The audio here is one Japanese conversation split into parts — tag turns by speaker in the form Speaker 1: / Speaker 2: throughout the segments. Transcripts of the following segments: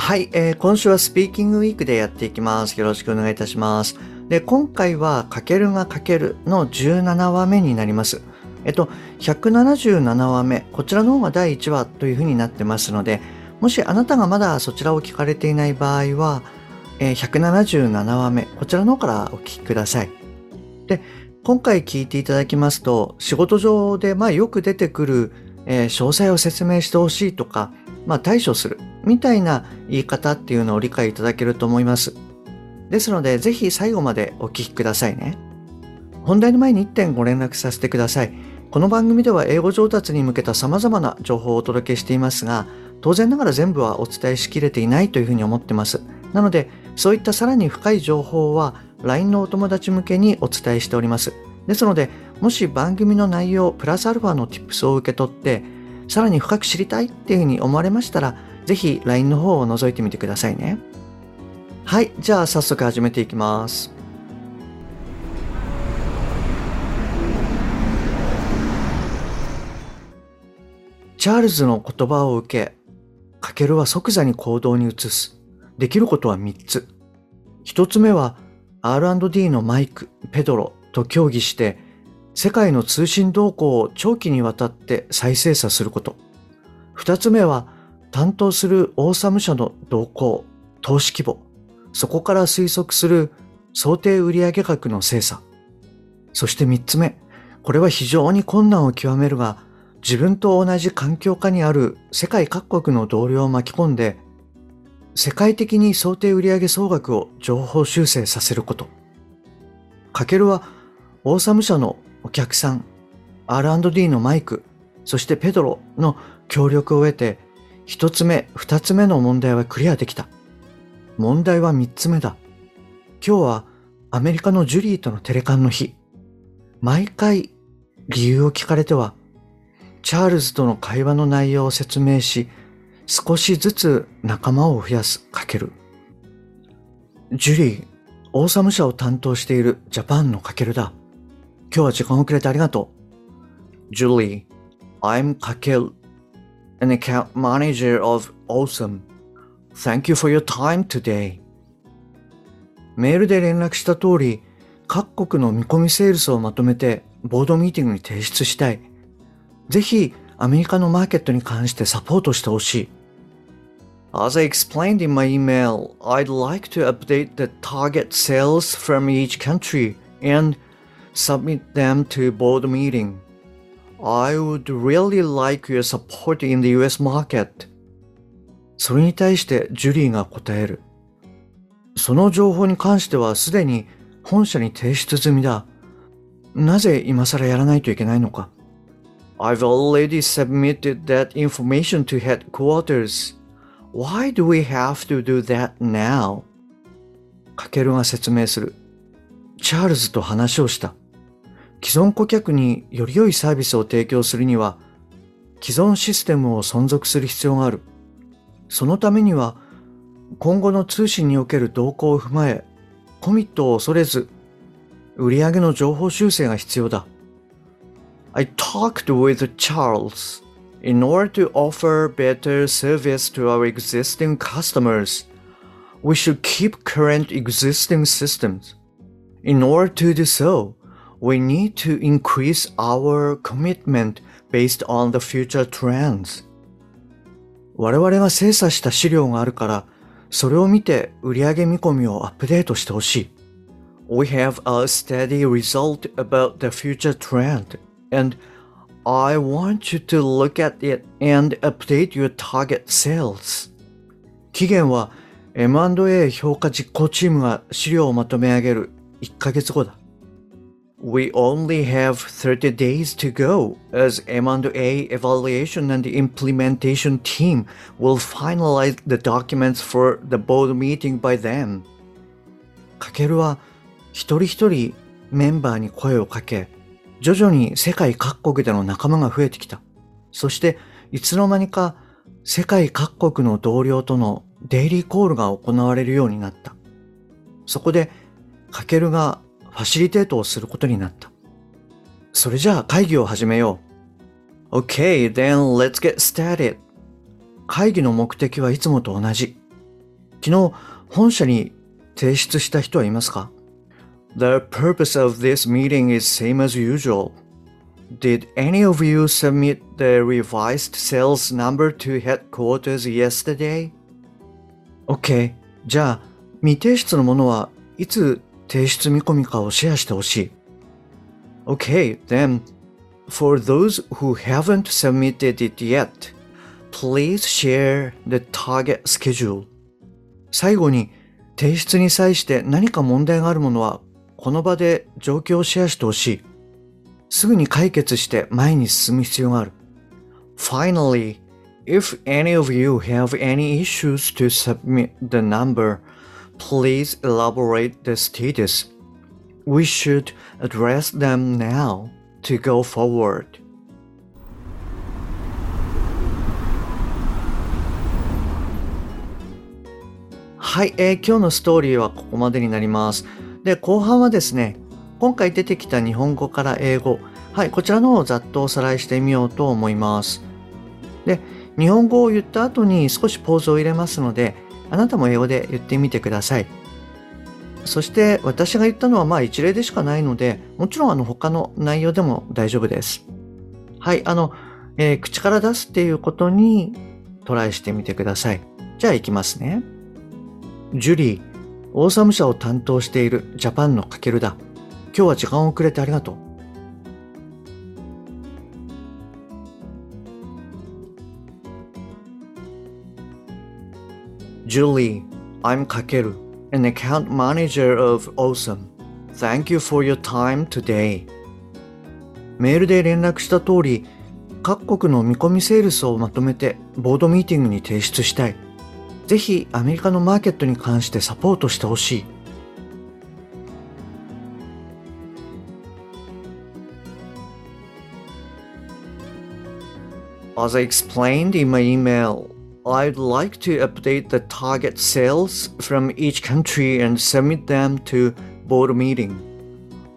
Speaker 1: はい、えー、今週はスピーキングウィークでやっていきますよろしくお願いいたしますで、今回はかけるがかけるの17話目になります。えっと、177話目、こちらの方が第1話というふうになってますので、もしあなたがまだそちらを聞かれていない場合は、えー、177話目、こちらの方からお聞きください。で、今回聞いていただきますと、仕事上でまあよく出てくる、えー、詳細を説明してほしいとか、まあ対処するみたいな言い方っていうのを理解いただけると思います。ですので、ぜひ最後までお聞きくださいね。本題の前に1点ご連絡させてください。この番組では英語上達に向けた様々な情報をお届けしていますが、当然ながら全部はお伝えしきれていないというふうに思ってます。なので、そういったさらに深い情報は LINE のお友達向けにお伝えしております。ですので、もし番組の内容、プラスアルファの Tips を受け取って、さらに深く知りたいっていうふうに思われましたら、ぜひ LINE の方を覗いてみてくださいね。はい、じゃあ早速始めていきます。チャールズの言葉を受け、かけるは即座に行動に移す。できることは3つ。1つ目は R&D のマイク、ペドロと協議して、世界の通信動向を長期にわたって再精査すること。2つ目は担当するオーサム社の動向、投資規模、そこから推測する想定売上額の精査。そして三つ目、これは非常に困難を極めるが、自分と同じ環境下にある世界各国の同僚を巻き込んで、世界的に想定売上総額を情報修正させること。かけるは、オーサム社のお客さん、R&D のマイク、そしてペドロの協力を得て、一つ目、二つ目の問題はクリアできた。問題は三つ目だ。今日はアメリカのジュリーとのテレカンの日。毎回理由を聞かれては、チャールズとの会話の内容を説明し、少しずつ仲間を増やすかける。ジュリー、オーサム社を担当しているジャパンのかけるだ。今日は時間をくれてありがとう。ジュリー、I'm かける。An account manager of Awesome. Thank you for your time today. メールで連絡した通り、各国の見込みセールスをまとめてボードミーティングに提出したい。ぜひアメリカのマーケットに関してサポートしてほしい。As I explained in my email, I'd like to update the target sales from each country and submit them to board meeting. I would really like your support in the US market. それに対してジュリーが答える。その情報に関してはすでに本社に提出済みだ。なぜ今更やらないといけないのか ?I've already submitted that information to headquarters. Why do we have to do that now? カケルが説明する。チャールズと話をした。既存顧客により良いサービスを提供するには、既存システムを存続する必要がある。そのためには今後の通信における動向を踏まえコミットを恐れず売上の情報修正が必要だ。I talked with Charles in order to offer better service to our existing customers. We should keep current existing systems. In order to do so, we need to increase our commitment based on the future trends. 我々が精査した資料があるから、それを見て売上見込みをアップデートしてほしい。We have a steady result about the future trend, and I want you to look at it and update your target sales. 期限は M&A 評価実行チームが資料をまとめ上げる1ヶ月後だ。We only have 30 days to go as M&A evaluation and implementation team will finalize the documents for the board meeting by then. かけるは一人一人メンバーに声をかけ、徐々に世界各国での仲間が増えてきた。そしていつの間にか世界各国の同僚とのデイリーコールが行われるようになった。そこで、かけるがファシリテートをすることになった。それじゃあ会議を始めよう。Okay, then let's get started. 会議の目的はいつもと同じ。昨日、本社に提出した人はいますか ?The purpose of this meeting is same as usual. Did any of you submit the revised sales number to headquarters yesterday? OK。じゃあ、未提出のものはいつ提出見込みかをシェアしてほしい。Okay, then, for those who haven't submitted it yet, please share the target schedule. 最後に、提出に際して何か問題があるものは、この場で状況をシェアしてほしい。すぐに解決して前に進む必要がある。Finally, if any of you have any issues to submit the number, Please elaborate the status. We should address them now to go forward. はい、えー、今日のストーリーはここまでになります。で、後半はですね、今回出てきた日本語から英語、はい、こちらの方をざっとおさらいしてみようと思います。で、日本語を言った後に少しポーズを入れますので、あなたも英語で言ってみてください。そして私が言ったのはまあ一例でしかないので、もちろんあの他の内容でも大丈夫です。はい、あの、えー、口から出すっていうことにトライしてみてください。じゃあ行きますね。ジュリー、オーサム社を担当しているジャパンのかけるだ。今日は時間をくれてありがとう。Julie, I'm Kakeru, an account manager of Awesome. Thank you for your time today. メールで連絡した通り、各国の見込みセールスをまとめてボードミーティングに提出したい。ぜひアメリカのマーケットに関してサポートしてほしい。As I explained in my email, I'd like to update the target sales from each country and submit them to board meeting.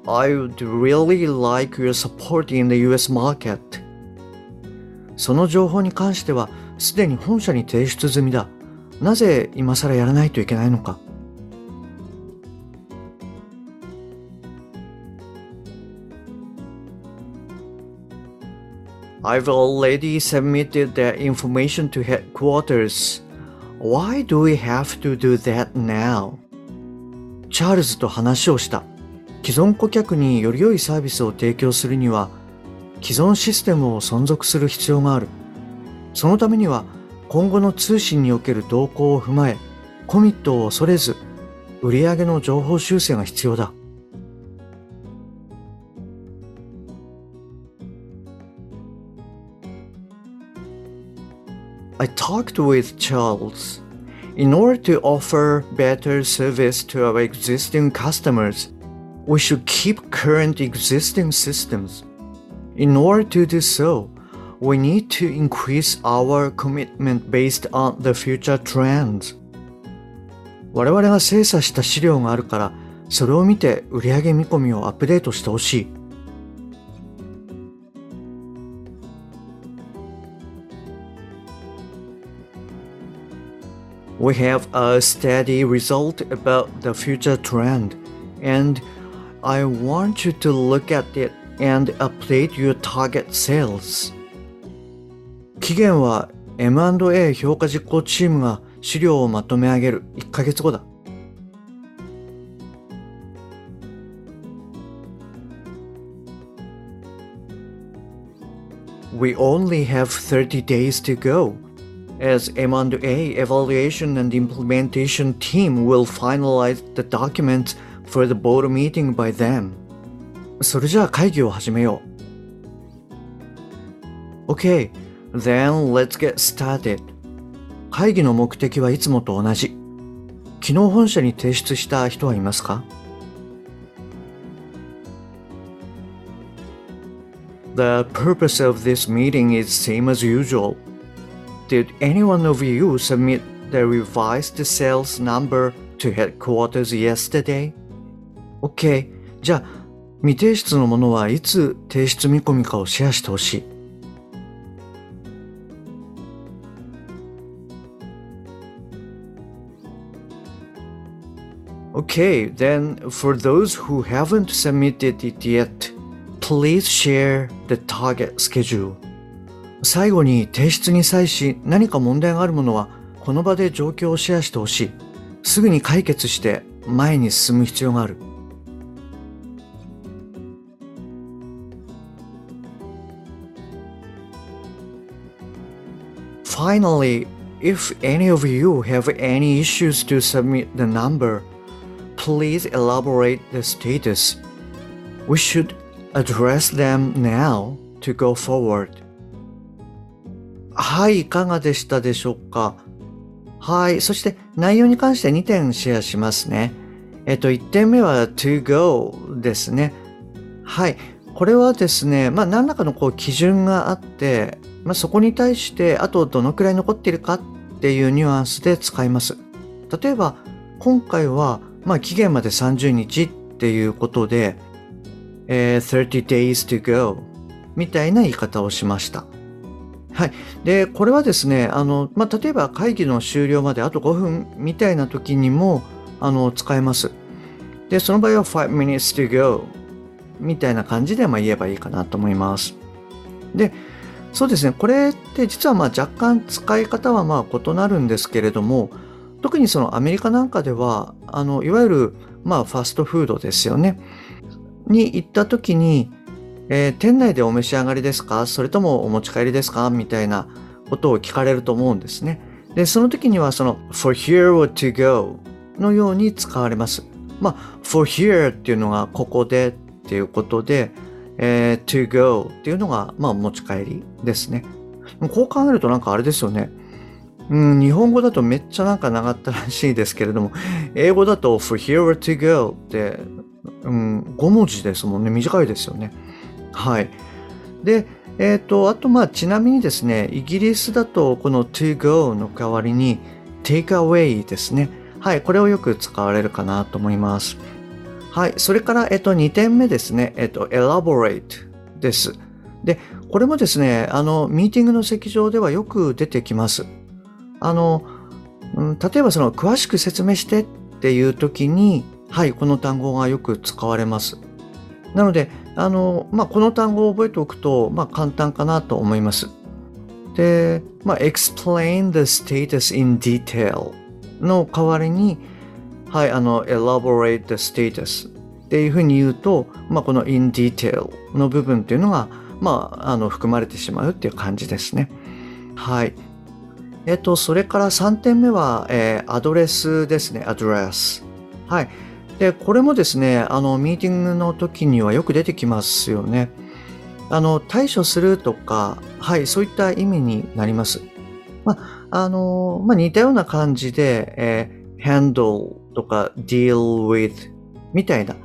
Speaker 1: I would really like your support in the US market. その情報に関してはすでに本社に提出済みだ。なぜ今更やらないといけないのか。 I've already submitted the information to headquarters. Why do we have to do that now? チャールズと話をした。既存顧客により良いサービスを提供するには、既存システムを存続する必要がある。そのためには、今後の通信における動向を踏まえ、コミットを恐れず、売上の情報修正が必要だ。I talked with Charles. In order to offer better service to our existing customers, we should keep current existing systems. In order to do so, we need to increase our commitment based on the future trends. 我々が精査した資料があるから、それを見て売上見込みをアップデートしてほしい。 we have a steady result about the future trend, and I want you to look at it and update your target sales. 期限は M&A 評価実行チームが資料をまとめ上げる1ヶ月後だ。We only have 30 days to go. As M&A evaluation and implementation team will finalize the documents for the board meeting by then. それじゃあ会議を始めよう。OK, then let's get started. 会議の目的はいつもと同じ。昨日本社に提出した人はいますか The purpose of this meeting is same as usual. Did anyone of you submit the revised sales number to headquarters yesterday? OK. じゃあ、未提出のものはいつ提出見込みかをシェアしてほしい。Okay, then for those who haven't submitted it yet, please share the target schedule. 最後に提出に際し何か問題があるものはこの場で状況をシェアしてほしい。すぐに解決して前に進む必要がある。Finally, if any of you have any issues to submit the number, please elaborate the status. We should address them now to go forward. はい、いかがでしたでしょうか？はい、そして内容に関して2点シェアしますね。えっと、1点目は to go ですね。はい、これはですね、まあ何らかのこう基準があって、まあ、そこに対してあとどのくらい残っているかっていうニュアンスで使います。例えば、今回はまあ期限まで30日っていうことで、えー、30 days to go みたいな言い方をしました。はい。で、これはですね、あの、まあ、例えば会議の終了まであと5分みたいな時にも、あの、使えます。で、その場合は5 minutes to go みたいな感じでまあ言えばいいかなと思います。で、そうですね、これって実はまあ若干使い方はまあ異なるんですけれども、特にそのアメリカなんかでは、あの、いわゆるまあファストフードですよね。に行った時に、えー、店内でお召し上がりですか？それともお持ち帰りですか？みたいなことを聞かれると思うんですね。で、その時にはその for here or to go のように使われます。まあ、for here っていうのがここでっていうことで、えー、to go っていうのが、まあ、持ち帰りですね。こう考えるとなんかあれですよね。うん、日本語だとめっちゃなんか長ったらしいですけれども、英語だと for here or to go って、うん、5文字ですもんね。短いですよね。はい。で、えっ、ー、と、あと、まあ、ちなみにですね、イギリスだと、この to go の代わりに take away ですね。はい、これをよく使われるかなと思います。はい、それから、えっ、ー、と、2点目ですね、えっ、ー、と、elaborate です。で、これもですね、あの、ミーティングの席上ではよく出てきます。あの、うん、例えばその、詳しく説明してっていう時に、はい、この単語がよく使われます。なので、あの、まあ、この単語を覚えておくと、まあ、簡単かなと思います。で、まあ、explain the status in detail の代わりに、はい、あの、elaborate the status っていうふうに言うと、まあ、この in detail の部分っていうのが、まあ、あの、含まれてしまうっていう感じですね。はい。えっと、それから3点目は、えー、アドレスですね、アドレス。はい。で、これもですね、あの、ミーティングの時にはよく出てきますよね。あの、対処するとか、はい、そういった意味になります。まあ、あの、まあ、似たような感じで、えー、handle とか deal with みたいな、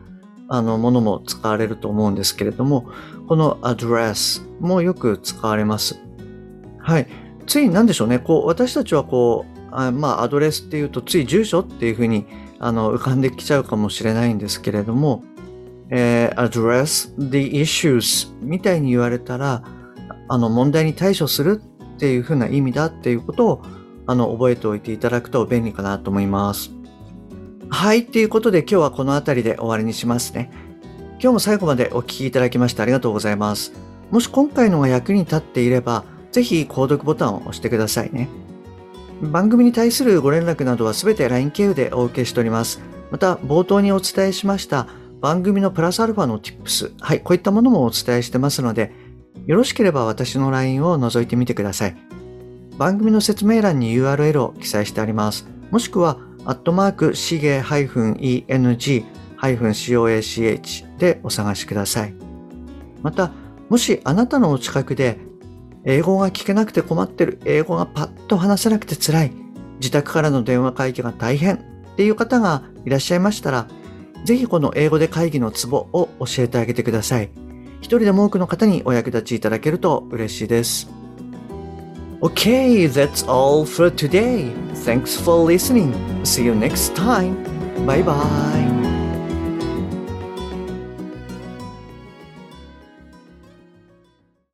Speaker 1: あの、ものも使われると思うんですけれども、この address もよく使われます。はい。つい、なんでしょうね、こう、私たちはこう、あまあ、アドレスっていうと、つい住所っていうふうにあの浮かんできちゃうかもしれないんですけれども、えー、address the issues みたいに言われたら、あの問題に対処するっていうふうな意味だっていうことをあの覚えておいていただくと便利かなと思います。はい。ということで今日はこの辺りで終わりにしますね。今日も最後までお聴きいただきましてありがとうございます。もし今回のが役に立っていれば、ぜひ購読ボタンを押してくださいね。番組に対するご連絡などはすべて LINE 経由でお受けしております。また、冒頭にお伝えしました番組のプラスアルファの Tips、はい、こういったものもお伝えしてますので、よろしければ私の LINE を覗いてみてください。番組の説明欄に URL を記載してあります。もしくは、アットマーク、しげ -eng-coach てお探しください。また、もしあなたのお近くで英語が聞けなくて困ってる、英語がパッと話せなくて辛い、自宅からの電話会議が大変っていう方がいらっしゃいましたら、ぜひこの英語で会議のツボを教えてあげてください。一人でも多くの方にお役立ちいただけると嬉しいです。Okay, that's all for today. Thanks for listening. See you next time. Bye bye.